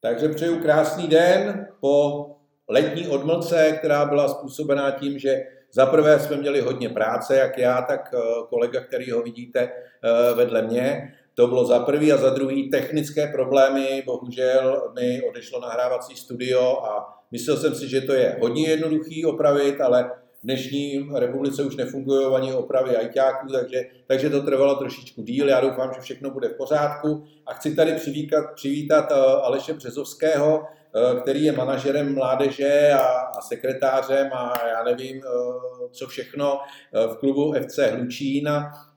Takže přeju krásný den po letní odmlce, která byla způsobená tím, že za prvé jsme měli hodně práce, jak já, tak eh, kolega, který ho vidíte eh, vedle mě. To bylo za prvý a za druhý technické problémy. Bohužel mi odešlo nahrávací studio a myslel jsem si, že to je hodně jednoduchý opravit, ale v dnešní republice už nefungují ani opravy ajťáků, takže, takže to trvalo trošičku díl. Já doufám, že všechno bude v pořádku a chci tady přivítat, přivítat eh, Aleše Březovského, Eh, který je manažerem mládeže a, a sekretářem a já nevím, eh, co všechno v klubu FC Hlučín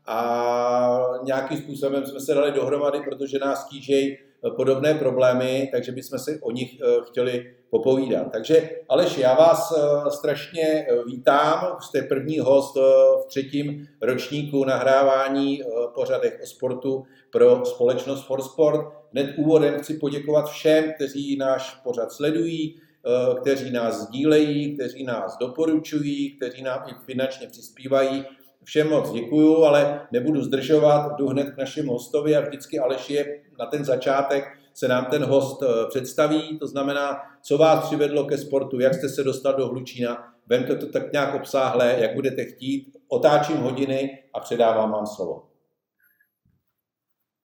a nějakým způsobem jsme se dali dohromady, protože nás tížejí podobné problémy, takže bychom si o nich chtěli popovídat. Takže Aleš, já vás strašně vítám, jste první host v třetím ročníku nahrávání pořadech o sportu pro společnost For Sport. Hned úvodem chci poděkovat všem, kteří náš pořad sledují, eh, kteří nás sdílejí, kteří nás doporučují, kteří nám i finančně přispívají. Všem moc děkuju, ale nebudu zdržovat, jdu hned k našemu hostovi a vždycky Aleš je na ten začátek se nám ten host eh, představí, to znamená, co vás přivedlo ke sportu, jak jste se dostal do Hlučína, vemte to tak nějak obsáhle, jak budete chtít, otáčím hodiny a předávám vám slovo.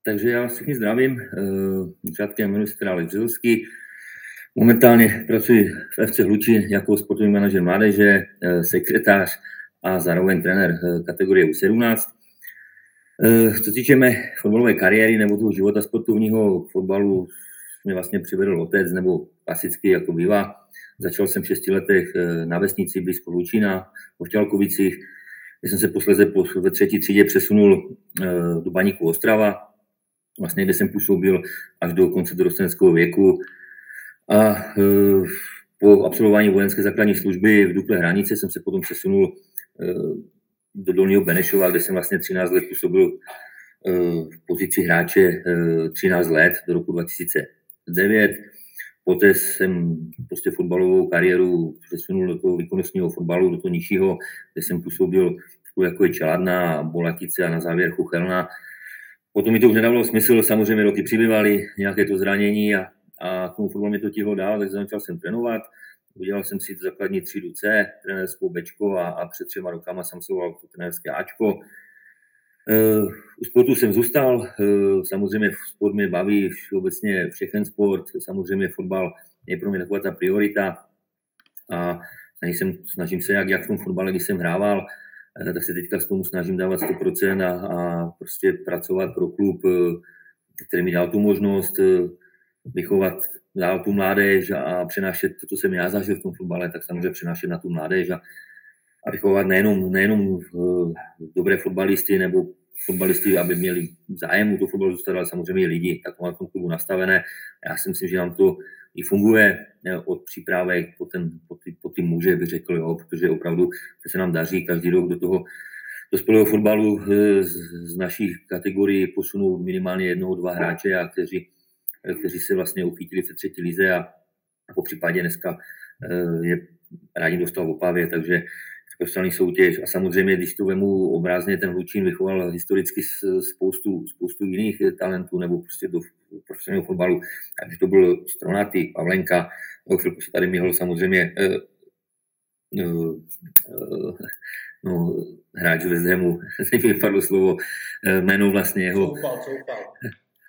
Takže já všichni zdravím. Začátkem eh, jmenuji se. Momentálně pracuji v FC Hlučín jako sportovní manažer mládeže, eh, sekretář a zároveň trenér kategorie U17. Co se týče mé fotbalové kariéry nebo toho života sportovního fotbalu, mě vlastně přivedl otec, nebo klasicky jako bývá. Začal jsem v šesti letech na vesnici blízko Hlučína, v Ošťalkovicích, kde jsem se posledně ve třetí třídě přesunul do Baníku Ostrava, vlastně, kde jsem působil až do konce dorosteneckého věku. A po absolvování vojenské základní služby v Dukle hranice jsem se potom přesunul do Dolního Benešova, kde jsem vlastně 13 let působil e, v pozici hráče 13 let do roku 2009. Poté jsem prostě fotbalovou kariéru přesunul do toho výkonnostního fotbalu, do toho nižšího, kde jsem působil jako je Čeladna, Bolatice a na závěr Chuchelna Potom mi to už nedávalo smysl, samozřejmě roky přibývaly, nějaké to zranění a, a k tomu fotbalu mi to tihlo dál, takže začal jsem trénovat. Udělal jsem si základní třídu C, trenérskou Bčko a, a před třema rokama jsem to trenérské Ačko. Uh, u sportu jsem zůstal, uh, samozřejmě sport mě baví, obecně všechen sport, samozřejmě fotbal je pro mě taková ta priorita a snažím, snažím se, jak, jak v tom fotbale, když jsem hrával, Eh, tak se teďka s tomu snažím dávat 100% a, a prostě pracovat pro klub, eh, který mi dal tu možnost eh, vychovat dál tu mládež a přenášet to, co jsem já zažil v tom fotbale, tak samozřejmě přenášet na tu mládež a, a vychovat nejenom, nejenom dobré fotbalisty nebo fotbalisty, aby měli zájem u toho fotbalu zůstat, ale samozřejmě lidi, tak to v tom klubu nastavené. Já si myslím, že nám to i funguje od přípravek po, ten, po, ty, po ty muže, bych řekl, jo, protože opravdu se nám daří každý rok do toho dospělého fotbalu eh, z, z naší kategorii posunou minimálně jednoho, dva hráče, a kteří, eh, kteří se vlastně uchytili v třetí lize a, a po případě dneska eh, je rádi dostal v Opavě, takže profesionální soutěž. A samozřejmě, když to vemu obrazně, ten Hlučín vychoval historicky spoustu, spoustu jiných talentů nebo prostě do profesionálního fotbalu. Takže to byl Stronaty, Pavlenka, o chvilku se tady měl samozřejmě uh, uh, uh, no, hráč ve Zdemu, teď mi vypadlo slovo, jméno vlastně jeho.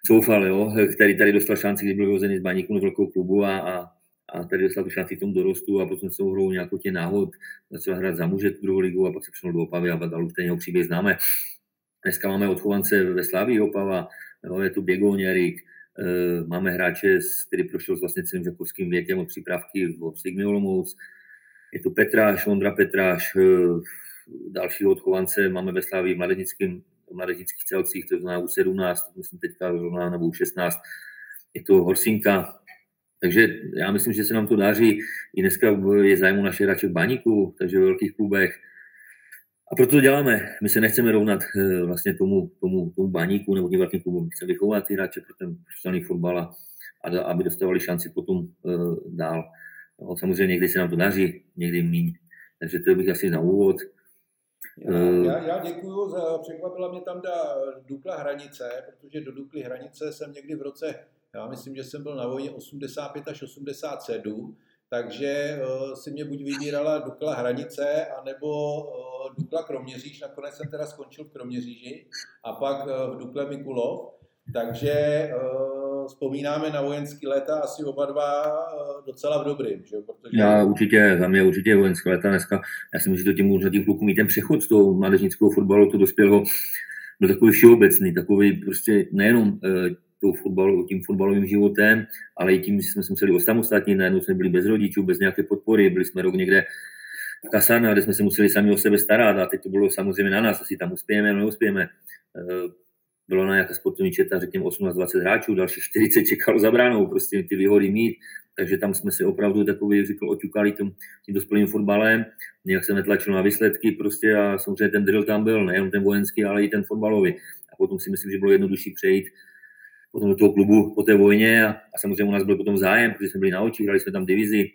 Coufal, jo, který tady dostal šanci, kdy byl vyhozený z baníku z velkého klubu a, a a tady dostal tu šanci v tom dorostu a potom se hrou nějakou tě náhod, začal hrát za muže tu druhou ligu a pak se přenul do Opavy a dal už ten jeho příběh známe. Dneska máme odchovance ve Slávii Opava, jo, je tu Běgoň Erik, e, máme hráče, který prošel s vlastně celým žakovským věkem od přípravky v Sigmi Olomouc, je tu Petráš, Ondra Petráš, e, další odchovance máme ve Slávii v mladežnických, v mladežnických celcích, to znamená U17, myslím teďka nebo U16, je to Horsinka, takže já myslím, že se nám to dáří. I dneska je zájmu naše hráče v baníku, takže v velkých klubech. A proto to děláme. My se nechceme rovnat eh, vlastně tomu, tomu, tomu baníku nebo tím velkým klubům. Chceme vychovat ty hráče pro ten profesionální fotbal a, aby dostávali šanci potom uh, dál. No, samozřejmě někdy se nám to daří, někdy míň. Takže to bych asi na úvod. Já, já, já děkuju, za, překvapila mě tam ta Dukla Hranice, protože do Dukly Hranice jsem někdy v roce, já myslím, že jsem byl na vojně 85 až 87, takže uh, si mě buď vybírala Dukla Hranice, anebo uh, Dukla Kroměříž, nakonec jsem teda skončil v Kroměříži, a pak uh, v Dukle Mikulov, takže uh, vzpomínáme na vojenský léta asi oba dva uh, docela v dobrým. Že? Protože... Já určitě, za mě určitě vojenské léta dneska, já si myslím, že to tím tím klukům mít ten přechod z toho mládežnického fotbalu, to dospělého, byl takový všeobecný, takový prostě nejenom uh, tou fotbalu, tím fotbalovým životem, ale i tím, že jsme se museli osamostatnit, najednou jsme byli bez rodičů, bez nějaké podpory, byli jsme rok někde v kasárně, kde jsme se museli sami o sebe starat a teď to bylo samozřejmě na nás, jestli tam uspějeme nebo neuspějeme bylo na nějaké sportovní četa, řekněme 18-20 hráčů, dalších 40 čekalo za bránou, prostě ty výhody mít, takže tam jsme si opravdu takový, říkal, oťukali tím, tím dospělým fotbalem, nějak se netlačil na výsledky prostě a samozřejmě ten drill tam byl, nejen ten vojenský, ale i ten fotbalový. A potom si myslím, že bylo jednodušší přejít potom do toho klubu po té vojně a, a samozřejmě u nás byl potom zájem, protože jsme byli na očích, hrali jsme tam divizi,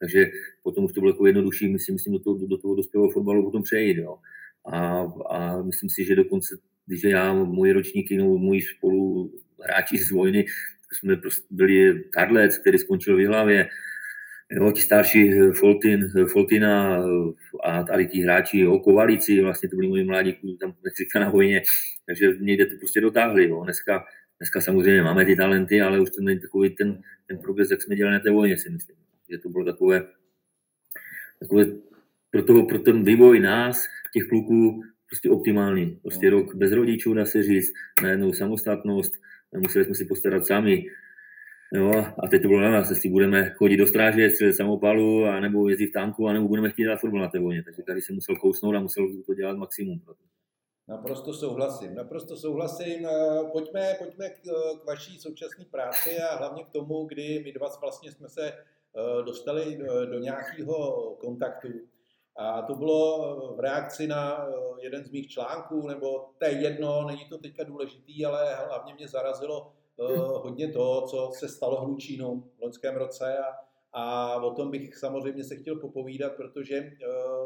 takže potom už to bylo jako jednodušší, myslím, myslím do, toho, do toho dospělého fotbalu potom přejít. Jo. A, a myslím si, že dokonce když já, moji ročníky, no, moji spolu hráči z vojny, jsme prostě byli Karlec, který skončil v hlavě, jo, ti starší eh, Foltin, eh, Foltina eh, a tady ti hráči o Kovalici, vlastně to byli moji mladí, tam Mexika na vojně, takže někde to prostě dotáhli. Jo. Dneska, dneska samozřejmě máme ty talenty, ale už to není takový ten, ten progres, jak jsme dělali na té vojně, si myslím. Že to bylo takové, takové pro, toho, pro ten vývoj nás, těch kluků, prostě optimální. Prostě no. rok bez rodičů, dá se říct, najednou samostatnost, museli jsme si postarat sami. Jo, a teď to bylo na nás, jestli budeme chodit do stráže, střelit samopalu, a nebo jezdit v tanku, a nebo budeme chtít dát fotbal na té vojně. Takže tady se musel kousnout a musel to dělat maximum. Naprosto souhlasím, naprosto souhlasím. Pojďme, pojďme k, k vaší současné práci a hlavně k tomu, kdy my dva vlastně jsme se eh, dostali do, do nějakého kontaktu. A to bylo v reakci na eh, jeden z mých článků, nebo to je jedno, není to teďka důležitý, ale hlavně mě zarazilo eh, hodně to, co se stalo Hlučínu v loňském roce. A, a o tom bych samozřejmě se chtěl popovídat, protože eh,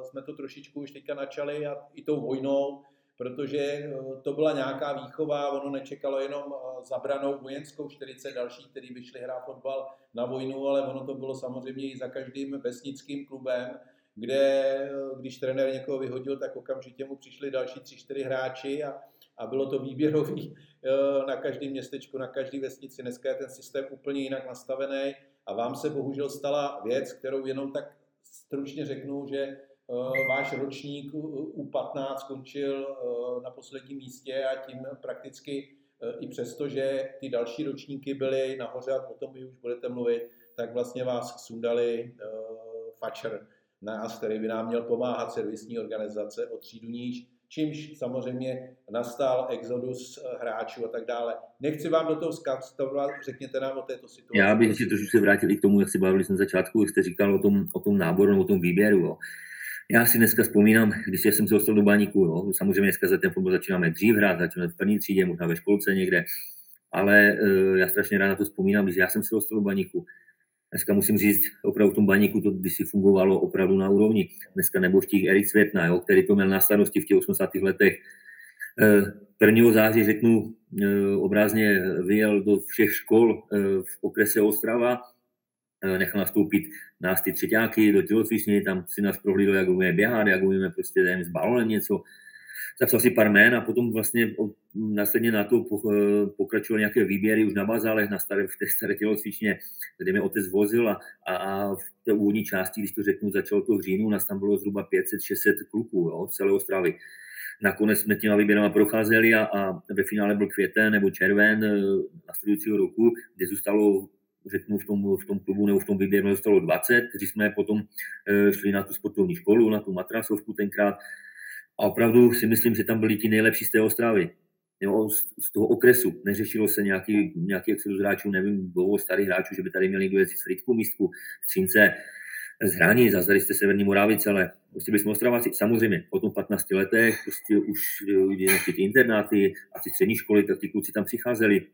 jsme to trošičku už teďka načali a i tou vojnou, protože to byla nějaká výchova, ono nečekalo jenom zabranou vojenskou 40 dalších, který by šli hrát fotbal na vojnu, ale ono to bylo samozřejmě i za každým vesnickým klubem, kde když trenér někoho vyhodil, tak okamžitě mu přišli další tři, čtyři hráči a, a bylo to výběrový eh, na každém městečku, na každé vesnici. Dneska je ten systém úplně jinak nastavený a vám se bohužel stala věc, kterou jenom tak stručně řeknu, že eh, váš ročník U15 skončil eh, na posledním místě a tím prakticky i přesto, že ty další ročníky byly nahoře, a o tom vy už budete mluvit, tak vlastně vás sundali fačer nás, který by nám měl pomáhat servisní organizace o třídu níž, čímž samozřejmě nastal exodus eh, hráčů a tak dále. Nechci vám do toho skapstovat, řekněte nám o této situaci. Já bych si trošku se vrátil i k tomu, jak si bavili jsme na začátku, jak jste říkal o tom, o tom náboru, o tom výběru. Jo. Já si dneska vzpomínám, když jsem se dostal do baníku, jo. samozřejmě dneska za ten fotbal začínáme dřív hrát, začínáme v první třídě, možná ve školce někde, ale uh, já strašně rád na to vzpomínám, když já jsem se dostal do baníku, Dneska musím říct, opravdu v tom baníku to by si fungovalo opravdu na úrovni. Dneska nebo těch Erik Světna, jo, který to měl na starosti v těch 80. letech. 1. Eh, září, řeknu, eh, obrazně vyjel do všech škol eh, v okrese Ostrava, nechal nastoupit nás ty třetíáky do tělocvičny, tam si nás prohlídl, jak umíme běhat, jak umíme prostě s balonem něco, zapsal si pár jmén a potom vlastně následně na to pokračoval nějaké výběry už na bazálech, na staré, v té staré tělocvičně, kde mě otec vozil a, a, v té úvodní části, když to řeknu, začalo to v říjnu, nás tam bylo zhruba 500-600 kluků jo, z celé Ostravy. Nakonec jsme těma výběrama procházeli a, a ve finále byl květen nebo červen e, následujícího roku, kde zůstalo řeknu v tom, v tom klubu nebo v tom výběru zůstalo 20, kteří jsme potom e, šli na tu sportovní školu, na tu matrasovku tenkrát a opravdu si myslím, že tam byli ti nejlepší z té Ostravy. Jo, z, z toho okresu. Neřešilo se nějaký, nějaký exodus hráčů, nevím, dlouho starých hráčů, že by tady měli někdo jezdit z Frýdku místku, z Třince, z Hraní, zase jste Severní Moravice, ale prostě bychom Ostraváci. Samozřejmě, po tom 15 letech prostě už jde ty internáty a ty střední školy, tak ti kluci tam přicházeli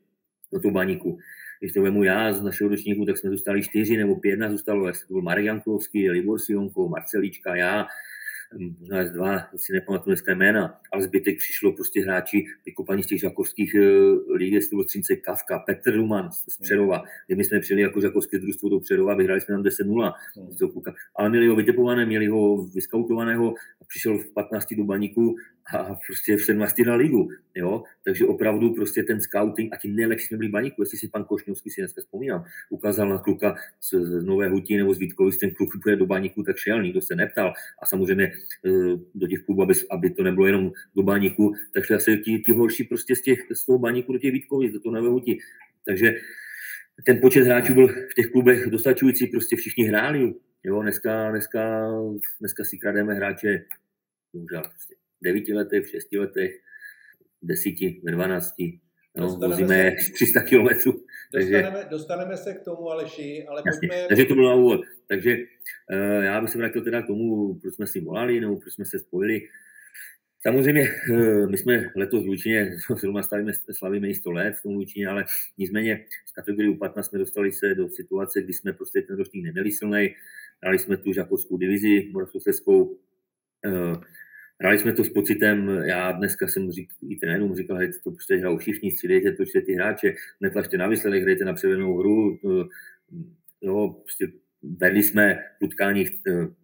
do toho baníku. když to vemu já z našeho ročníku, tak jsme zůstali čtyři nebo pět zůstalo, jak to byl Marek Jankulovský, Libor Sionko, Marcelíčka, já, možná z dva, si nepamatuju dneska jména, ale zbytek přišlo prostě hráči vykopaní z těch žakovských líg, to byl Střince Kavka, Petr Ruman z Přerova, kdy my jsme přijeli jako žakovské družstvo do Přerova, vyhráli jsme tam 10-0, hmm. ale měli ho vytipované, měli ho vyskautovaného, a přišel v 15 do baníku a prostě v 17 na ligu, jo, takže opravdu prostě ten scouting a ti nejlepší jsme byli baníku, jestli si pan Košňovský si dneska vzpomínal, ukázal na kluka z, z Nové Hutí nebo z Vítkovic, ten kluk bude do baníku, tak šel, nikdo se neptal. A samozřejmě do těch klubů, aby, aby to nebylo jenom do baníku, tak šli asi ti, ti horší prostě z, těch, z toho baníku do těch Vítkovic, do toho Nevehuti. Takže ten počet hráčů byl v těch klubech dostačující, prostě všichni hráli. Jo, dneska, dneska, dneska si krademe hráče možná prostě v devíti letech, v šesti letech, v desíti, ve dvanácti. No, vozíme 300 kilometrů. Dostaneme, dostaneme se k tomu, Aleši, ale jasně, pojďme... Takže to bylo na úvod. Takže uh, já bych se vrátil teda k tomu, proč jsme si volali, nebo proč jsme se spojili. Samozřejmě, uh, my jsme letos v Lučině, zrovna stavíme, slavíme i 100 let v tom Lučině, ale nicméně z kategorie U15 jsme dostali se do situace, kdy jsme prostě ten ročník neměli silný, dali jsme tu žakovskou divizi, Moravskoslezskou, uh, Hráli jsme to s pocitem, já dneska jsem řík, i trenérům říkal, že to prostě hrajou všichni, střídejte to ty hráče, netlačte na výsledek, hrajte na převedenou hru, jo, prostě vedli jsme v utkání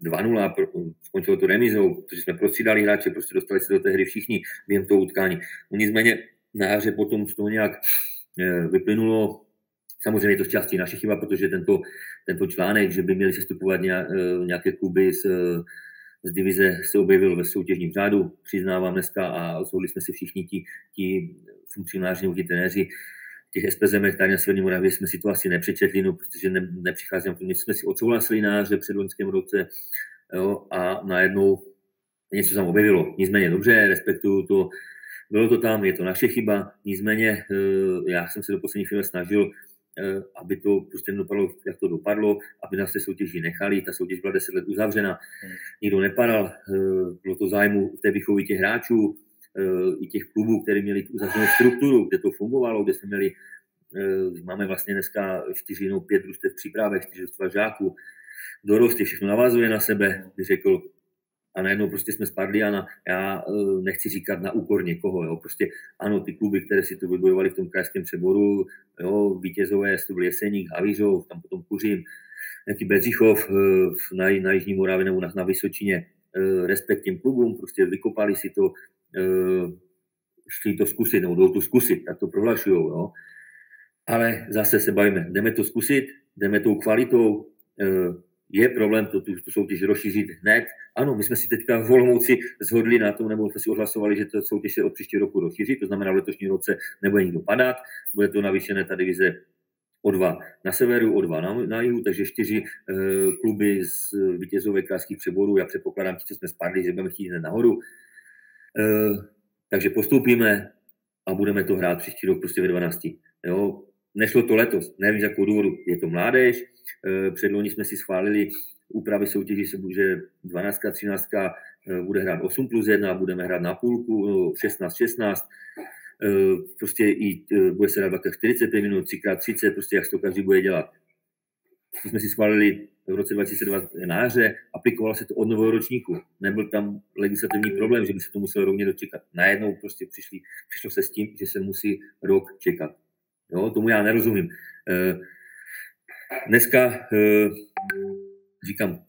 2-0, skončilo to remizou, protože jsme prostřídali hráče, prostě dostali se do té hry všichni během toho utkání. No nicméně na jaře potom z toho nějak e, vyplynulo, samozřejmě je to části naše chyba, protože tento, tento článek, že by měli sestupovat e, nějaké kluby s z divize se objevil ve soutěžním řádu, přiznávám dneska a shodli jsme se všichni ti, ti funkcionáři nebo ti trenéři těch SPZ tady na Severní Moravě jsme si to asi nepřečetli, no, protože ne, nepřicházím to, jsme si odsouhlasili na před loňském roce jo, a najednou něco tam objevilo. Nicméně dobře, respektuju to, bylo to tam, je to naše chyba, nicméně eh, já jsem se do poslední chvíle snažil aby to prostě dopadlo, jak to dopadlo, aby nás té soutěži nechali. Ta soutěž byla 10 let uzavřena, nikdo nepadal, eh, bylo to zájmu té výchovy těch hráčů, eh, i těch klubů, které měli uzavřenou strukturu, kde to fungovalo, kde jsme měli, máme vlastně dneska 4 nebo 5 družstev přípravek, 4 družstva žáků, dorost je všechno navazuje na sebe, bych řekl, a najednou prostě jsme spadli a na, já uh, nechci říkat na úkor někoho, jo, prostě ano, ty kluby, které si to vybojovali v tom krajském přeboru, jo, vítězové, to byl Jeseník, Havířov, tam potom Kuřím, nějaký Bedřichov uh, na, na Jižní Moravě nebo na, na Vysočině, uh, respekt těm klubům, prostě vykopali si to, šli to zkusit, nebo jdou to zkusit, tak to prohlašují, jo. Ale zase se bavíme, jdeme to zkusit, jdeme tou kvalitou, je problém to, tu, tu soutěž rozšířit hned. Ano, my jsme si teďka v Olomouci zhodli na tom, nebo jsme si odhlasovali, že to soutěž se od příští roku rozšíří, to znamená, v letošním roce nebude nikdo padat, bude to navýšené ta divize o dva na severu, o dva na, na jihu, takže čtyři e, kluby z vítězové kráských přeborů, já předpokládám, co jsme spadli, že budeme chtít hned nahoru. E, takže postoupíme a budeme to hrát příští rok prostě ve 12. Jo? Nešlo to letos, nevím z jakou důvodu, je to mládež, Eh, Předloni jsme si schválili úpravy soutěží, bude 12, 13 bude hrát 8 plus 1, budeme hrát na půlku, 16, 16, eh, prostě i eh, bude se hrát 45 minut, 3x30, prostě jak to každý bude dělat. To jsme si schválili v roce 2002 na jaře, aplikovalo se to od nového ročníku. Nebyl tam legislativní problém, že by se to muselo rovně dočekat. Najednou prostě přišli, přišlo se s tím, že se musí rok čekat. Jo, tomu já nerozumím. Dneska eh, říkám,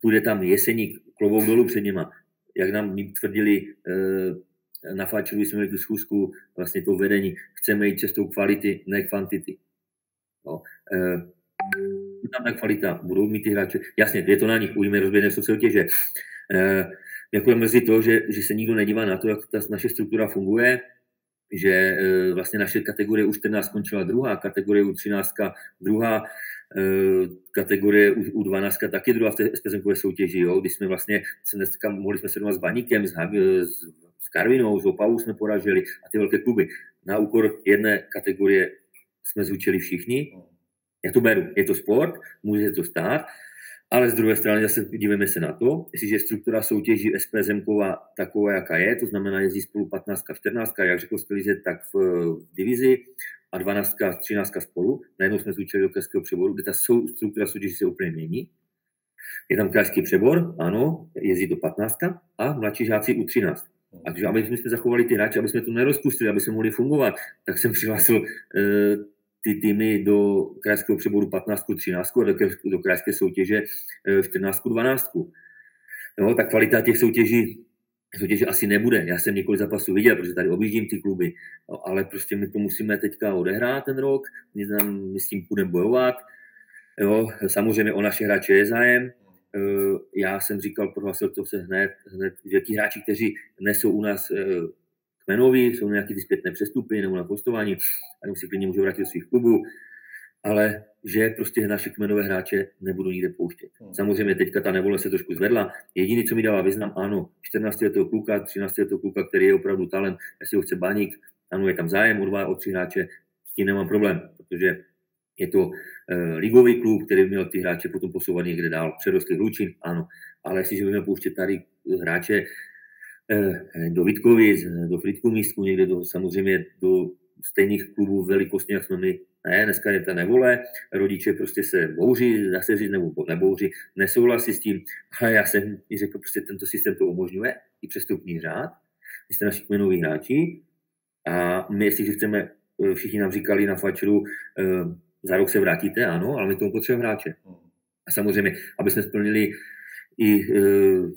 půjde tam jeseník, klobouk dolů před něma. Jak nám tvrdili, eh, na Fáčovi jsme měli tu schůzku, vlastně to vedení, chceme jít cestou kvality, ne kvantity. No, tam ta kvalita, budou mít ty hráče. Jasně, je to na nich, uvidíme, rozběhne se soutěže. Jako je mrzí to, že, že se nikdo nedívá na to, jak ta naše struktura funguje, že e, vlastně naše kategorie u 14 skončila druhá, kategorie u 13 druhá, e, kategorie u 12 taky druhá v té SPZMkové soutěži, jo, kdy jsme vlastně, se dneska mohli jsme se doma s Baníkem, s, s, s Karvinou, s Opavou jsme poražili a ty velké kluby. Na úkor jedné kategorie jsme zúčili všichni. Já to beru, je to sport, může se to stát, ale z druhé strany zase dívejme se na to, jestliže struktura soutěží SPZMková taková, jaká je, to znamená jezdí spolu 15 14, jak řekl Sklize, tak v, v divizi, a 12, 13 spolu, najednou jsme zúčili do krajského přeboru, kde ta sou, struktura soutěže se úplně mění. Je tam krajský přebor, ano, jezdí to 15 a mladší žáci u 13. A když aby jsme zachovali ty hráče, aby jsme to nerozpustili, aby jsme mohli fungovat, tak jsem přihlásil e, ty týmy do krajského přeboru 15, 13 a do, krajské soutěže e, 14, 12. No, ta kvalita těch soutěží soutěže asi nebude. Já jsem několik zápasů viděl, protože tady objíždím ty kluby, no, ale prostě my to musíme teďka odehrát ten rok, my, znám, my s tím půjdeme bojovat. Jo, samozřejmě o naše hráče je zájem. Eh, já jsem říkal, prohlásil to se hned, hned že ti hráči, kteří nesou u nás eh, kmenoví, jsou nějaký ty zpětné přestupy nebo na postování, a si klidně můžou vrátit do svých klubů, ale že prostě naše kmenové hráče nebudu nikde pouštět. Hmm. Samozřejmě teďka ta nevole se trošku zvedla. Jediný, co mi dává význam, ano, 14 letého kluka, 13 letého kluka, který je opravdu talent, jestli ho chce baník, ano, je tam zájem o dva, o tři hráče, s tím nemám problém, protože je to uh, ligový klub, který by měl ty hráče potom posouvat někde dál. Přerostly Hlučin, ano, ale jestliže budeme pouštět tady hráče uh, do Vítkovic, do Fritku místku, někde do, samozřejmě do stejných klubů velikostně, jak jsme my, ne, dneska je ta nevole, rodiče prostě se bouří, zase říct nebo nebouří, nesouhlasí s tím, ale já jsem i řekl, prostě tento systém to umožňuje, i přestupní řád, vy jste naši kmenoví hráči. A my, jestliže chceme, eh, všichni nám říkali na fačru, eh, za rok se vrátíte, ano, ale my tomu potřebujeme hráče. A samozřejmě, aby jsme splnili i eh,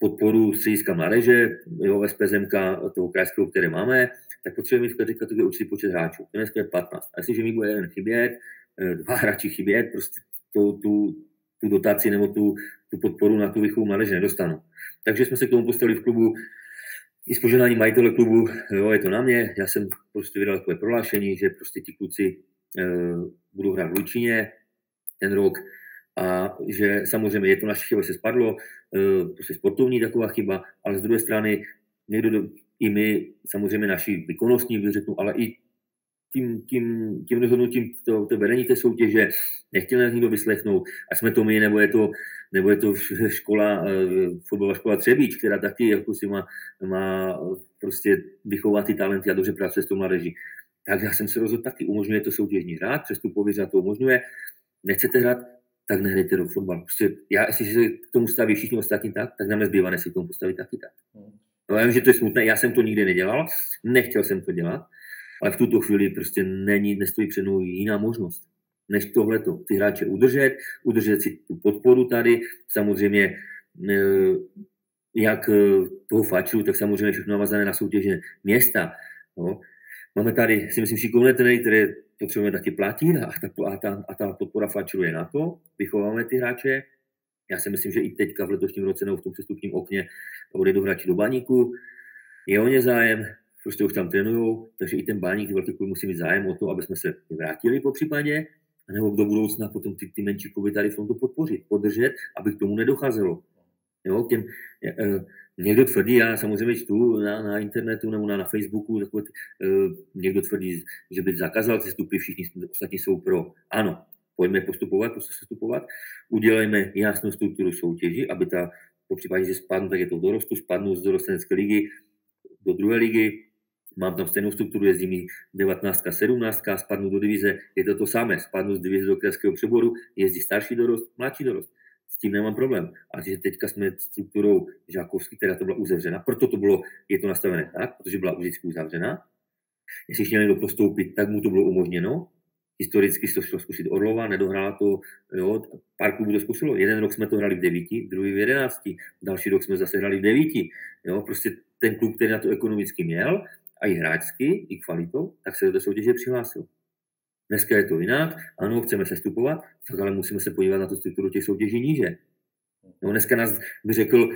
podporu střediska mládeže, jo, SPZMK toho krajského, které máme, tak potřebujeme v každé kategorii určitý počet hráčů. Dnes je 15. A jestliže mi bude jeden chybět, eh, dva hráči chybět, prostě tu, tu, tu dotaci nebo tu, tu podporu na tu výchovu mládeže nedostanu. Takže jsme se k tomu postavili v klubu i s poženáním majitele klubu, jo, je to na mě, já jsem prostě vydal takové prohlášení, že prostě ti kluci e, budou hrát v Lučině ten rok a že samozřejmě je to naše chyba, se spadlo, e, prostě sportovní taková chyba, ale z druhé strany někdo i my samozřejmě naši výkonnostní, bych řeknu, ale i tím, tím, tím rozhodnutím to, to vedení té soutěže nechtěl nás nikdo vyslechnout, a jsme to my, nebo je to, nebo je to škola, eh, fotbalová škola Třebíč, která taky jako si má, má prostě vychovat ty talenty a dobře pracuje s tou mladeží. Tak já jsem se rozhodl taky, umožňuje to soutěžní řád, přestupový řád to umožňuje. Nechcete hrát, tak nehrajte do fotbalu. Prostě já, jestli se k tomu staví všichni ostatní tak, tak nám nezbývá, než si k tomu postavit taky tak. No, já vím, že to je smutné, já jsem to nikdy nedělal, nechtěl jsem to dělat, ale v tuto chvíli prostě není, nestojí před mnou jiná možnost, než tohleto. Ty hráče udržet, udržet si tu podporu tady, samozřejmě e, jak e, toho faču, tak samozřejmě všechno navazané na soutěže města. No. Máme tady, si myslím, šikovné trenéry, které potřebujeme taky platit a ta, a ta, a ta podpora fačru je na to. Vychováme ty hráče, já si myslím, že i teďka v letošním roce nebo v tom přestupním okně odejdu hráči do baníku. Je o ně zájem, prostě už tam trénují, takže i ten baník, velký musí mít zájem o to, aby jsme se vrátili po případě, nebo do budoucna potom ty, ty menší kluby tady v tomto podpořit, podržet, aby k tomu nedocházelo. Jo, těm, e, někdo tvrdí, já samozřejmě čtu na, na internetu nebo na, na Facebooku, takové, e, někdo tvrdí, že by zakázal ty stupy, všichni ostatní jsou pro. Ano, pojďme postupovat, postupovat, udělejme jasnou strukturu soutěži, aby ta, po případě, že spadnu, tak je to dorostu, spadnu z dorostenecké ligy do druhé ligy, mám tam stejnou strukturu, jezdím 19, 17, spadnu do divize, je to to samé, spadnu z divize do krajského přeboru, jezdí starší dorost, mladší dorost. Tím nemám problém. A že teďka jsme strukturou žákovský, která to byla uzavřena, proto to bylo, je to nastavené tak, protože byla vždycky uzavřena. Jestli chtěl někdo postoupit, tak mu to bylo umožněno, historicky to šlo zkusit Orlova, nedohrála to, jo, pár klubů to zkusilo. Jeden rok jsme to hrali v devíti, druhý v jedenácti, další rok jsme zase hrali v devíti. Jo, prostě ten klub, který na to ekonomicky měl, a i hráčsky, i kvalitou, tak se do té soutěže přihlásil. Dneska je to jinak, ano, chceme se stupovat, tak ale musíme se podívat na tu strukturu těch soutěží níže. No, dneska nás by řekl,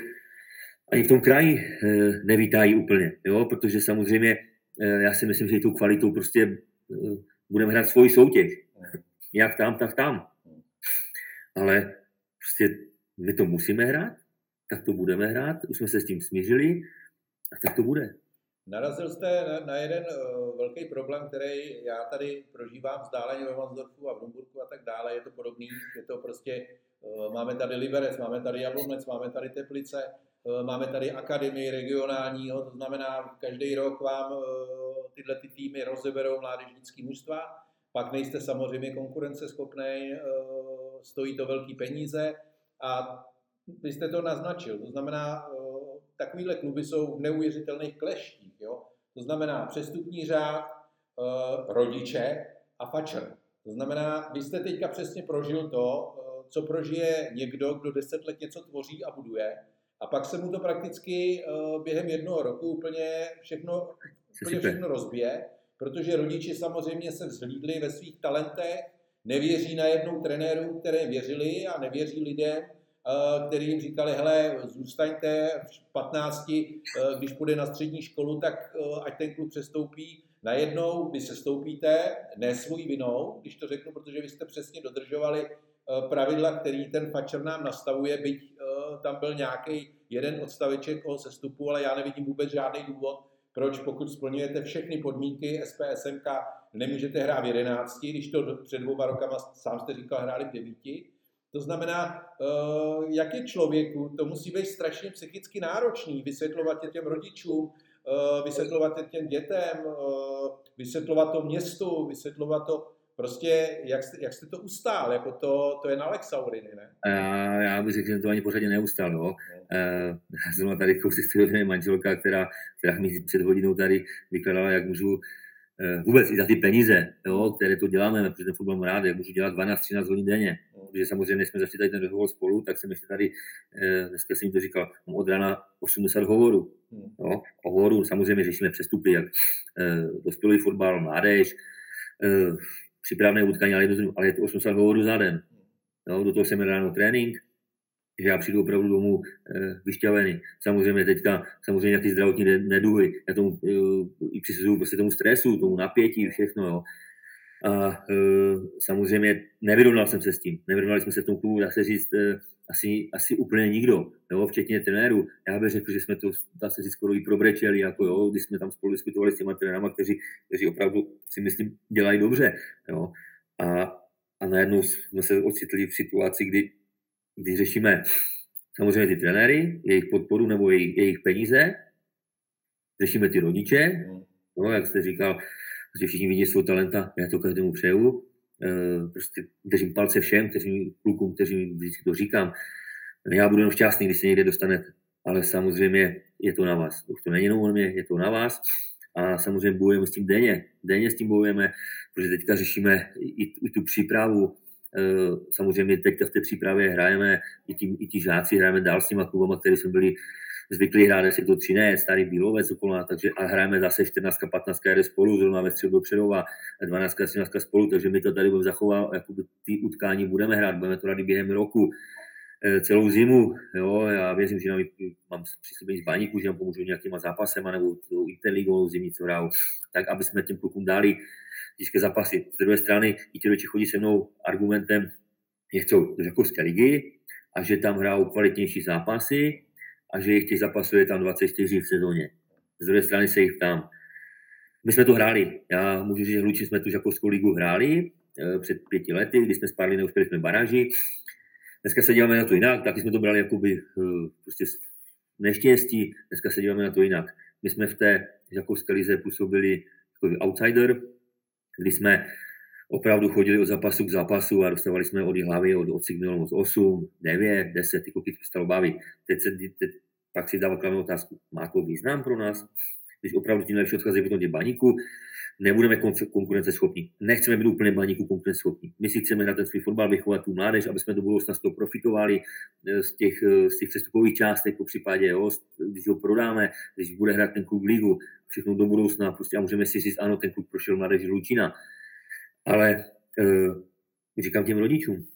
ani v tom kraji e, nevítají úplně, jo, protože samozřejmě e, já si myslím, že tou kvalitou prostě e, budeme hrát svoji soutěž. Jak tam, tak tam. Ale prostě my to musíme hrát, tak to budeme hrát, už jsme se s tím smířili a tak to bude. Narazil jste na, jeden uh, velký problém, který já tady prožívám vzdáleně ve Vansdorfu a v Rumburku a tak dále. Je to podobný, je to prostě, uh, máme tady Liberec, máme tady Jablonec, máme tady Teplice, uh, máme tady akademii regionálního, to znamená, každý rok vám tyhle ty týmy rozeberou mládežnický mužstva, pak nejste samozřejmě konkurenceschopný, stojí to velký peníze a vy jste to naznačil. To znamená, takovýhle kluby jsou v neuvěřitelných kleštích. Jo? To znamená přestupní řád, eh, rodiče a fačer. To znamená, vy jste teďka přesně prožil to, eh, co prožije někdo, kdo deset let něco tvoří a buduje, a pak se mu to prakticky eh, během jednoho roku úplně všechno, úplně všechno rozbije, protože rodiči samozřejmě se vzhlídli ve svých talentech, nevěří na jednou trenérů, které věřili a nevěří lidem, který jim říkali, hele, zůstaňte v 15, eh, když půjde na střední školu, tak eh, ať ten klub přestoupí. Najednou vy se stoupíte, ne svojí vinou, když to řeknu, protože vy jste přesně dodržovali pravidla, který ten fačer nám nastavuje, byť tam byl nějaký jeden odstaveček o sestupu, ale já nevidím vůbec žádný důvod, proč pokud splňujete všechny podmínky SPSMK, nemůžete hrát v 11, když to před dvouma rokama, sám jste říkal, hráli v 9, to znamená, eh, jak je člověku, to musí být strašně psychicky náročný, vysvětlovat tě těm rodičům, eh, vysvětlovat tě těm dětem, eh, vysvětlovat to městu, vysvětlovat to prostě, jak jste, jak jste to ustál, jako to, to je na Lexauriny, ne? Já, já bych řekl, že to ani pořádně neustál, jo. No. Zrovna tady kousek manželka, která, která mi před hodinou tady vykladala, jak můžu vůbec i za ty peníze, jo, které to děláme, protože ten fotbal mám rád, jak můžu dělat 12-13 hodin denně. Protože samozřejmě jsme začali tady ten rozhovor spolu, tak jsem ještě tady, eh, dneska jsem jim to říkal, mám od rána 80 hovorů. Jo, hovorů samozřejmě řešíme přestupy, jak eh, dospělý fotbal, mládež, připravné utkání, ale, ale je to 80 hovorů za den. Jo, do toho jsem ráno trénink, že já přijdu opravdu domů e, vyšťavený. Samozřejmě teďka, samozřejmě nějaký zdravotní neduhy, já tomu e, i přisuzuju prostě tomu stresu, tomu napětí, všechno, jo. A e, samozřejmě nevyrovnal jsem se s tím. Nevyrovnali jsme se v tom klubu, dá se říct, e, asi, asi úplně nikdo, jo, včetně trenéru. Já bych řekl, že jsme to, dá se říct, skoro i probrečeli, jako jo, když jsme tam spolu diskutovali s těma trenérama, kteří, kteří opravdu si myslím dělají dobře, jo. A, a najednou jsme se ocitli v situaci, kdy kdy řešíme samozřejmě ty trenéry, jejich podporu nebo jejich, jejich peníze, řešíme ty rodiče, no, jak jste říkal, že všichni vidí svou talenta, já to každému přeju, e, prostě držím palce všem, kteří, klukům, kteří vždycky to říkám. Já budu jenom šťastný, když se někde dostanete, ale samozřejmě je to na vás. Už to není jenom o mě, je to na vás. A samozřejmě bojujeme s tím denně. Denně s tím bojujeme, protože teďka řešíme i, i tu přípravu, samozřejmě teď v té přípravě hrajeme, i ti, i ti žáci hrajeme dál s těma klubama, který jsme byli zvyklí hrát, jestli to Třinec, starý Bílovec okolo, takže a hrajeme zase 14, 15 jde spolu, zrovna ve středu Předova, 12, 13 spolu, takže my to tady budeme zachovat, jako ty utkání budeme hrát, budeme to rádi během roku, eh, celou zimu, jo, já věřím, že nám, mám přislíbení z baníku, že nám pomůžu nějakýma zápasema nebo interligou zimní, co hrajou, tak aby jsme těm klukům dali těžké zápasy. Z druhé strany i ti rodiče chodí se mnou argumentem, že chcou do Žakovské ligy a že tam hrajou kvalitnější zápasy a že jich těch zápasů je tam 24 v sezóně. Z druhé strany se jich ptám. My jsme to hráli. Já můžu říct, že Hluči jsme tu Žakovskou ligu hráli eh, před pěti lety, kdy jsme spadli, neuspěli jsme baráži. Dneska se díváme na to jinak, taky jsme to brali jakoby eh, prostě neštěstí, dneska se díváme na to jinak. My jsme v té Žakovské lize působili jako outsider, kdy jsme opravdu chodili od zápasu k zápasu a dostávali jsme od hlavy od, od signálu 8, 9, 10, ty kluky to baví. Teď se teď, pak si dával kladnou otázku, má to význam pro nás? Když opravdu ti nejlepší odcházejí potom tě baníku, nebudeme konkurenceschopní. Nechceme být úplně baníku konkurenceschopní. My si chceme na ten svůj fotbal vychovat tu mládež, aby jsme do budoucna z toho profitovali, eh, z těch, eh, z těch přestupových částek, po případě, jo, když ho prodáme, když bude hrát ten klub ligu, všechno do budoucna, prostě a můžeme si říct, ano, ten klub prošel mládež Lučina. Ale e, říkám těm rodičům,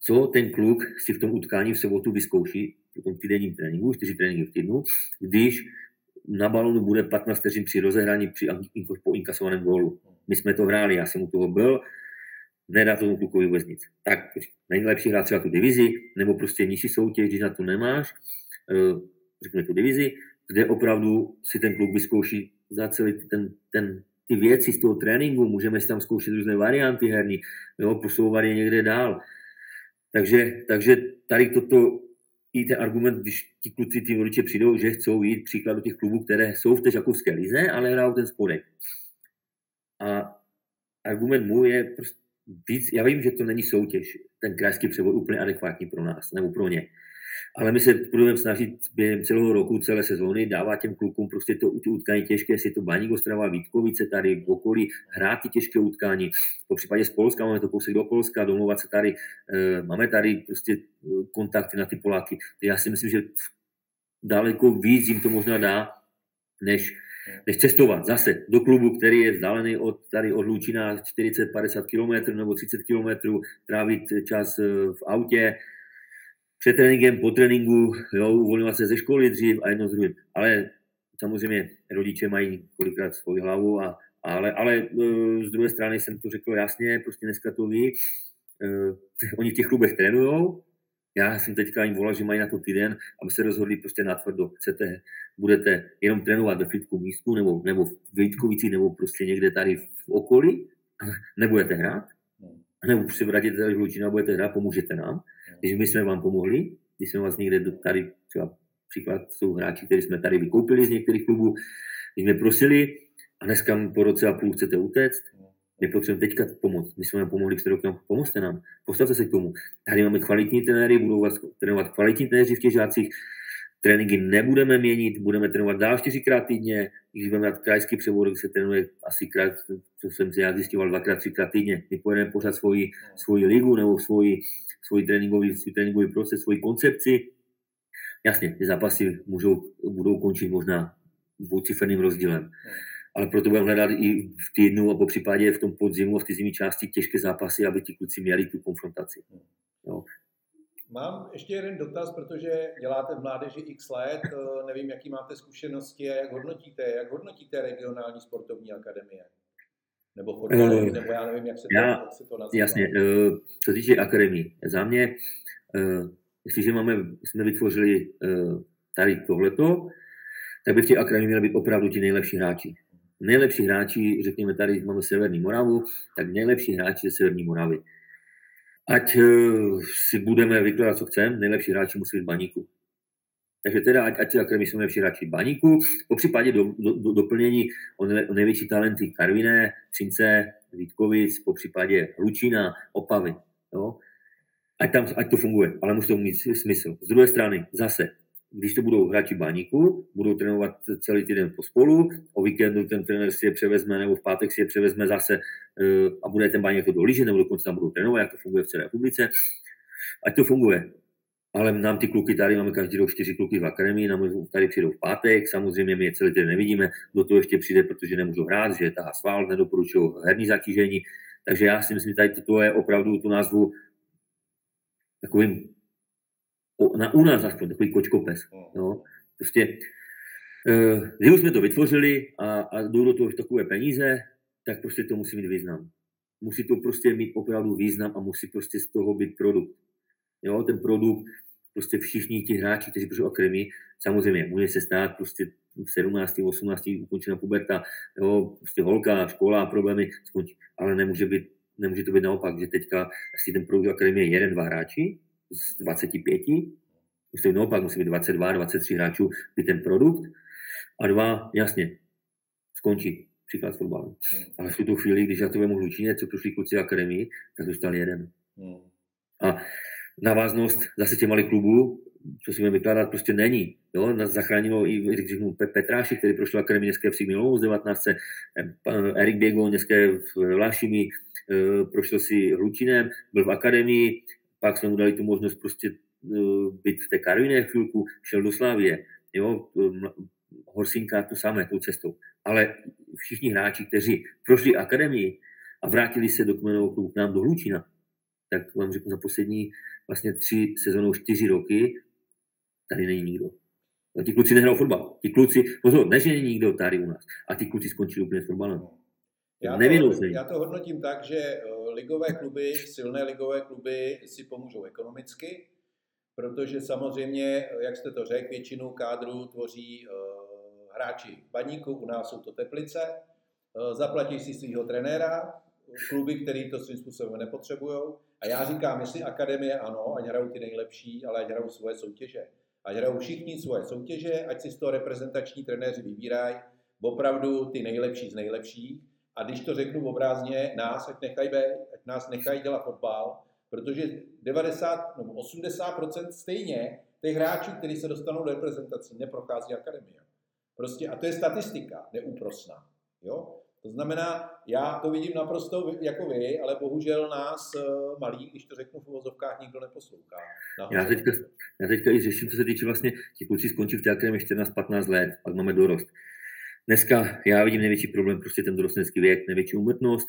co ten kluk si v tom utkání v sobotu vyzkouší, v tom týdenním tréninku, čtyři tréninky v týdnu, když na balonu bude 15 vteřin při rozehrání při, po inkasovaném gólu. My jsme to hráli, já jsem u toho byl, nedá tomu klukovi vůbec nic. Tak nejlepší hrát třeba tu divizi, nebo prostě nižší soutěž, když na to nemáš, eh, řekněme tu divizi, kde opravdu si ten klub vyzkouší za celý ten, ten, ty věci z toho tréninku, můžeme si tam zkoušet různé varianty herní, jo, posouvat je někde dál. Takže, takže tady toto i ten argument, když ti kluci, ty voliče přijdou, že chcou jít příklad do těch klubů, které jsou v té žakovské lize, ale hrajou ten spodek. A argument můj je prostě víc, já vím, že to není soutěž, ten krajský převod úplně adekvátní pro nás, nebo pro ně. Ale my se budeme snažit během celého roku, celé sezóny dávat těm klukům prostě to, ty utkání těžké, jestli to Baník Ostrava, Vítkovice tady v okolí, hrát ty těžké utkání. Po případě z Polska máme to kousek do Polska, domluvat se tady, e, máme tady prostě eh, kontakty na ty Poláky. Já si myslím, že daleko víc jim to možná dá, než než cestovat zase do klubu, který je vzdálený od, tady od Lučina 40-50 km nebo 30 km, trávit čas eh, v autě, před tréninkem, po tréninku, jo, uvolňovat se ze školy dřív a jedno z druhým. Ale samozřejmě rodiče mají kolikrát svoji hlavu, a, ale, ale eh, z druhé strany jsem to řekl jasně, prostě dneska to ví, uh, oni v těch klubech trénujou, já jsem teďka jim volal, že mají na to týden, aby se rozhodli prostě na tvrdo. Chcete, budete jenom trénovat ve fitku místku, nebo, nebo v Vítkovici, nebo prostě někde tady v okolí, nebudete hrát, nebo se vrátíte tady v Lučina, budete hrát, pomůžete nám. Když my jsme vám pomohli, když jsme vás někde tady, třeba příklad jsou hráči, kteří jsme tady vykoupili z některých klubů, když jsme prosili a dneska po roce a půl chcete utéct, my potřebujeme teďka pomoct. My jsme vám pomohli před rokem, pomozte nám, postavte se k tomu. Tady máme kvalitní trenéry, budou vás trénovat kvalitní trenéři v těch žácích, tréninky nebudeme měnit, budeme trénovat dál čtyřikrát týdně, když budeme mít krajský převod, se trénuje asi krát, co jsem si já zjišťoval, dvakrát, třikrát týdně. My pojedeme pořád svoji, svoji ligu nebo svoji, svoji tréninkový, svůj tréninkový proces, svoji koncepci. Jasně, ty zápasy můžou, budou končit možná dvouciferným rozdílem ale proto budeme hledat i v týdnu a po případě v tom podzimu a v té zimní části těžké zápasy, aby ti kluci měli tu konfrontaci. Jo. Mám ještě jeden dotaz, protože děláte v mládeži x let, eh, nevím, jaký máte zkušenosti a jak hodnotíte, jak hodnotíte regionální sportovní akademie? Nebo fotbalový, uh, nebo já nevím, jak se to, já, jak se to nazývá. Jasně, uh, co týče akademii, za mě, uh, jestliže máme, jsme vytvořili uh, tady tohleto, tak by v těch akademii měli být opravdu ti nejlepší hráči nejlepší hráči, řekněme tady máme Severní Moravu, tak nejlepší hráči ze Severní Moravy. Ať uh, si budeme vykládat, co chceme, nejlepší hráči musí být baníku. Takže teda, ať, ať si akademii jsou nejlepší hráči baníku, po případě do, do, do, doplnění o, ne, o největší talenty Karviné, Třince, Vítkovic, po případě Lučina, Opavy. Jo? Ať, tam, ať to funguje, ale musí to mít smysl. Z druhé strany, zase, když to budou hráči baníku, budou trénovat celý týden pospolu, o víkendu ten trenér si je převezme, nebo v pátek si je převezme zase uh, a bude ten baník to dolížet, nebo dokonce tam budou trénovat, jak to funguje v celé republice. Ať to funguje. Ale nám ty kluky tady, máme každý rok čtyři kluky v akademii, nám tady přijdou v pátek, samozřejmě my je celý týden nevidíme, do toho ještě přijde, protože nemůžou hrát, že tahá sval, nedoporučují herní zatížení. Takže já si myslím, že tady toto je opravdu tu názvu takovým na, u nás aspoň takový kočkopes. No. Prostě uh, když jsme to vytvořili a, a jdou do toho takové peníze, tak prostě to musí mít význam. Musí to prostě mít opravdu význam a musí prostě z toho být produkt. Jo, ten produkt, prostě všichni ti hráči, kteří přišli akademii, samozřejmě může se stát prostě v 17, 18 ukončená puberta, jo, prostě holka, škola, problémy, skončí. Ale nemůže, být, nemůže to být naopak, že teďka asi ten produkt akademie je jeden, dva hráči, z 25, musí naopak, musí být 22, 23 hráčů, by ten produkt a dva, jasně, skončí příklad s fotbalem. Hmm. Ale v tuto chvíli, když já to vemu Hlučině, co prošli kluci akademii, tak zůstal jeden. Hmm. A návaznost zase těch malých klubů, co si budeme vykládat, prostě není. Jo? Nás zachránilo i když Petráši, který prošel akademii dneska v Milou z 19. Erik Běgo dneska v Lášimi, eh, prošel si Hlučinem, byl v akademii, pak jsme mu dali tu možnost prostě uh, být v té Karviné chvilku, šel do Slávie, jo, Horsinka to samé, tou cestou. Ale všichni hráči, kteří prošli akademii a vrátili se do kmenového klubu k nám do Hlučina, tak vám řeknu za poslední vlastně tři sezónou, čtyři roky, tady není nikdo. A ti kluci nehrajou fotbal. Ti kluci, pozor, ne, že není nikdo tady u nás. A ti kluci skončili úplně s fotbalem. Já to, já to hodnotím tak, že eh, ligové kluby, silné ligové kluby si pomůžou ekonomicky, protože samozřejmě, jak jste to řekl, většinu kádru tvoří eh, hráči baníku, u nás jsou to Teplice, zaplatí si svého trenéra, kluby, který to svým způsobem nepotřebují. A já říkám, jestli akademie ano, ať hrajou ty nejlepší, ale ať hrajou svoje soutěže. Ať hrajou všichni svoje soutěže, ať si z toho reprezentační trenéři vybírají opravdu ty nejlepší z nejlepších. A když to řeknu obrázně, nás ať nechají být, ať nás nechají dělat fotbal, protože 90 nebo 80% stejně těch hráčů, kteří se dostanou do reprezentací, neprochází akademie. Prostě, a to je statistika, neúprosná. Jo? To znamená, já to vidím naprosto jako vy, ale bohužel nás eh, malí, když to řeknu v uvozovkách, nikdo neposlouchá. Já teďka, já teďka i řeším, co se týče vlastně, ti kluci skončí v té 14-15 let, pak máme dorost. Dneska já vidím největší problém, prostě ten dorostenecký věk, největší umrtnost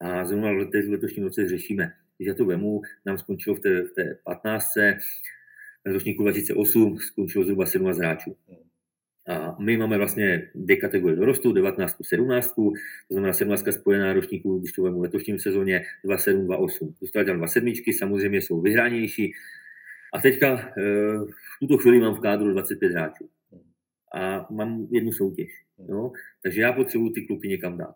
a zrovna v, letošním roce řešíme. Když já to vemu, nám skončilo v té, v té 15. V ročníku 2008 skončilo zhruba 17 hráčů. A my máme vlastně dvě kategorie dorostu, 19, 17, to znamená 17 spojená ročníků, když to vemu v letošním sezóně, 27, 28. Dostali tam dva sedmičky, samozřejmě jsou vyhranější. A teďka eh, v tuto chvíli mám v kádru 25 hráčů. A mám jednu soutěž. Jo? Takže já potřebuji ty kluky někam dát.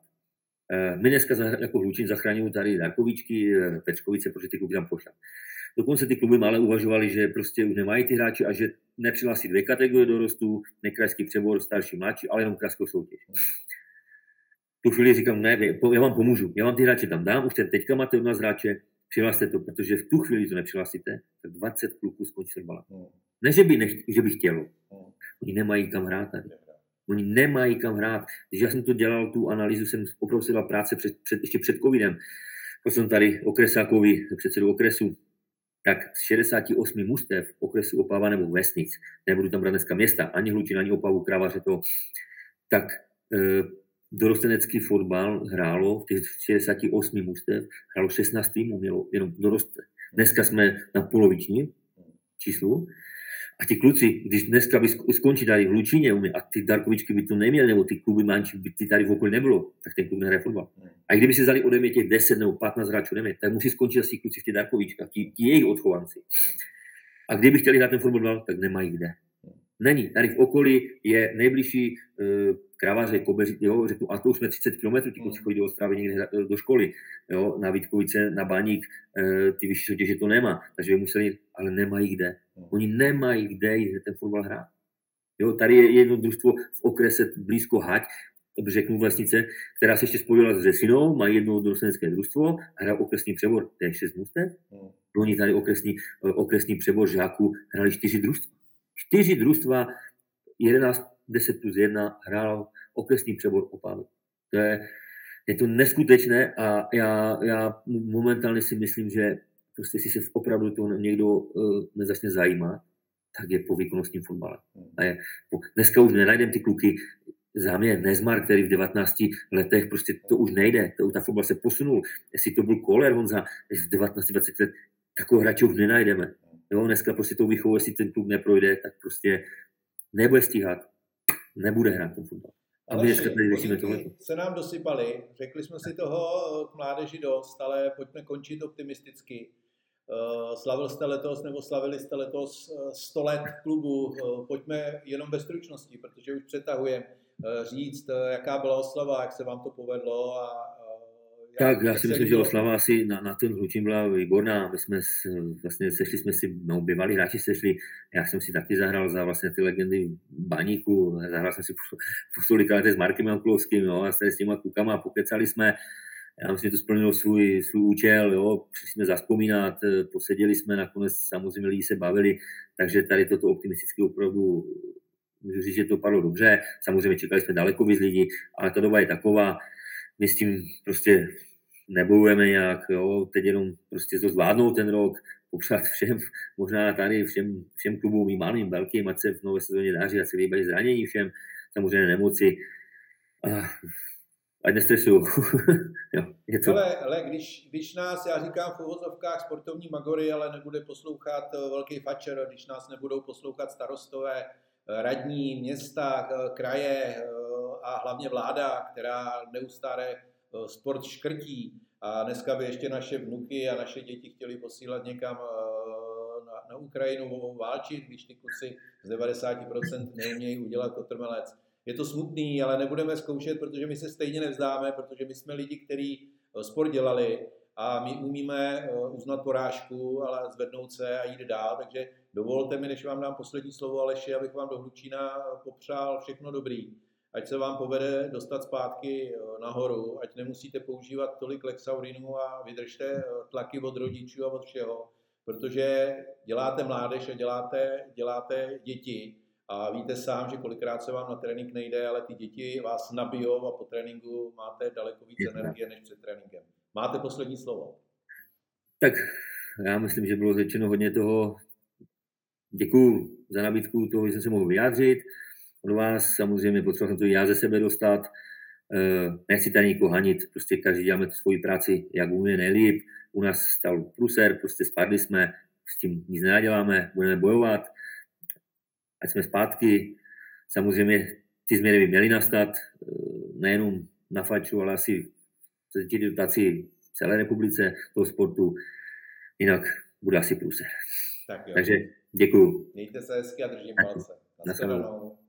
Eh, my dneska jako Hlučín zachráníme tady Darkovičky, eh, Pečkovice, protože ty kluky tam pošla. Dokonce ty kluby ale uvažovali, že prostě už nemají ty hráči a že nepřihlásí dvě kategorie dorostu, nekrajský přebor, starší, mladší, ale jenom krajskou soutěž. Tu chvíli říkám, ne, já vám pomůžu, já vám ty hráče tam dám, už teďka máte od nás hráče, přihlaste to, protože v tu chvíli to nepřihlásíte, tak 20 kluků skončí fotbala. Ne, že by, nech, že by chtělo. Oni nemají kam hrát tady. Oni nemají kam hrát. Když já jsem to dělal, tu analýzu jsem opravdu práce před, před, ještě před covidem. To jsem tady okresákovi, předsedu okresu, tak z 68 mustev okresu Opava nebo vesnic, nebudu tam brát dneska města, ani Hlučin, ani Opavu, Kravaře to, tak e, dorostenecký fotbal hrálo v těch 68 mustev, hrálo 16 týmů, mělo jenom doroste. Dneska jsme na poloviční číslu a ti kluci, když dneska by skončí tady v Lučíně a ty Darkovičky by to neměli, nebo ty kluby manči by ty tady v okolí nebylo, tak ten klub nehraje fotbal. A kdyby si vzali ode mě těch 10 nebo 15 hráčů, nevím, tak musí skončit asi kluci v těch Darkovičkách, ti jejich odchovanci. A kdyby chtěli hrát ten fotbal, tak nemají kde. Není. Tady v okolí je nejbližší uh, kravaře, kobeři, jo, řeknu, a to už jsme 30 km, ti kluci chodí do Ostravy někde do školy, jo, na Vítkovice, na Baník, uh, ty vyšší soutěže to nemá, takže by museli, ale nemají kde. Oni nemají kde jít ten fotbal hrát. Jo, tady je jedno družstvo v okrese blízko Hať, řeknu vesnice, která se ještě spojila s Řesinou, má jedno dorostenecké družstvo, hra okresní přebor, to je 6 mustev. Hmm. Oni tady okresní, okresní přebor žáků hrali čtyři družstva. Čtyři družstva, 11, 10 plus 1 hrál okresní přebor Opavy. To je, je to neskutečné a já, já momentálně si myslím, že prostě si se opravdu to někdo uh, nezačne zajímat, tak je po výkonnostním fotbale. A je, po, dneska už nenajdem ty kluky, za mě Nezmar, který v 19 letech, prostě to už nejde, to ta fotbal se posunul. Jestli to byl Koler Honza v 19-20 let, takového hráče už nenajdeme. Jo, dneska prostě tou výchovou, jestli ten klub neprojde, tak prostě nebude stíhat, nebude hrát ten fotbal. A my dneska tady řešíme tohle. se nám dosypali, řekli jsme si toho k mládeži dost, ale pojďme končit optimisticky. Eh, slavil jste letos, nebo slavili jste letos 100 eh, let klubu. Eh, pojďme jenom bez stručnosti, protože už přetahujeme říct, jaká byla oslava, jak se vám to povedlo a tak, já si myslím, že oslava asi na, na ten hlučím byla výborná. My jsme vlastně sešli jsme si, no, bývalí hráči sešli, já jsem si taky zahrál za vlastně ty legendy baníku, zahrál jsem si po, po s Markem Jankulovským, no, a s těma klukama a pokecali jsme. Já myslím, že to splnilo svůj, svůj účel, jo, přišli jsme zaspomínat, poseděli jsme, nakonec samozřejmě lidi se bavili, takže tady toto optimisticky opravdu můžu říct, že to padlo dobře. Samozřejmě čekali jsme daleko víc lidí, ale ta doba je taková, my s tím prostě nebojujeme nějak, jo, teď jenom prostě to zvládnout ten rok, popřát všem, možná tady všem, všem klubům, i malým, velkým, ať se v nové sezóně daří, ať se vybaví zranění všem, samozřejmě nemoci. A, ať nestresuju. jo, je to... ale, ale když, když nás, já říkám v uvozovkách sportovní magory, ale nebude poslouchat eh, velký fačer, když nás nebudou poslouchat starostové, eh, radní, města, eh, kraje a hlavně vláda, která neustále Eh, sport škrtí a dneska by ještě naše vnuky a naše děti chtěli posílat někam eh, na, na Ukrajinu válčit, když ty kluci z 90% neumějí udělat kotrmelec. Je to smutný, ale nebudeme zkoušet, protože my se stejně nevzdáme, protože my jsme lidi, kteří sport dělali a my umíme uznat porážku, ale zvednout se a jít dál. Takže dovolte mi, než vám dám poslední slovo Aleši, abych vám do Hlučína popřál všechno dobrý ať se vám povede dostat zpátky eh, nahoru, ať nemusíte používat tolik lexaurinu a vydržte eh, tlaky od rodičů a od všeho, protože děláte mládež a děláte, děláte děti a víte sám, že kolikrát se vám na trénink nejde, ale ty děti vás nabijou a po tréninku máte daleko víc energie než před tréninkem. Máte poslední slovo. Tak já myslím, že bylo řečeno hodně toho. Děkuji za nabídku toho, že jsem se mohl vyjádřit od vás. Samozřejmě potřeboval jsem to já ze sebe dostat. Eh, nechci tady nikoho hanit, prostě každý děláme tu svoji práci, jak umíme nejlíp. U nás stal pruser, prostě spadli jsme, s tím nic neděláme, budeme bojovat, ať jsme zpátky. Samozřejmě ty změny by měly nastat, eh, nejenom na faču, ale asi ti dotaci v celé republice toho sportu, jinak bude asi průser. Tak jo. Takže děkuju. Mějte se hezky a držím palce. Naschledanou.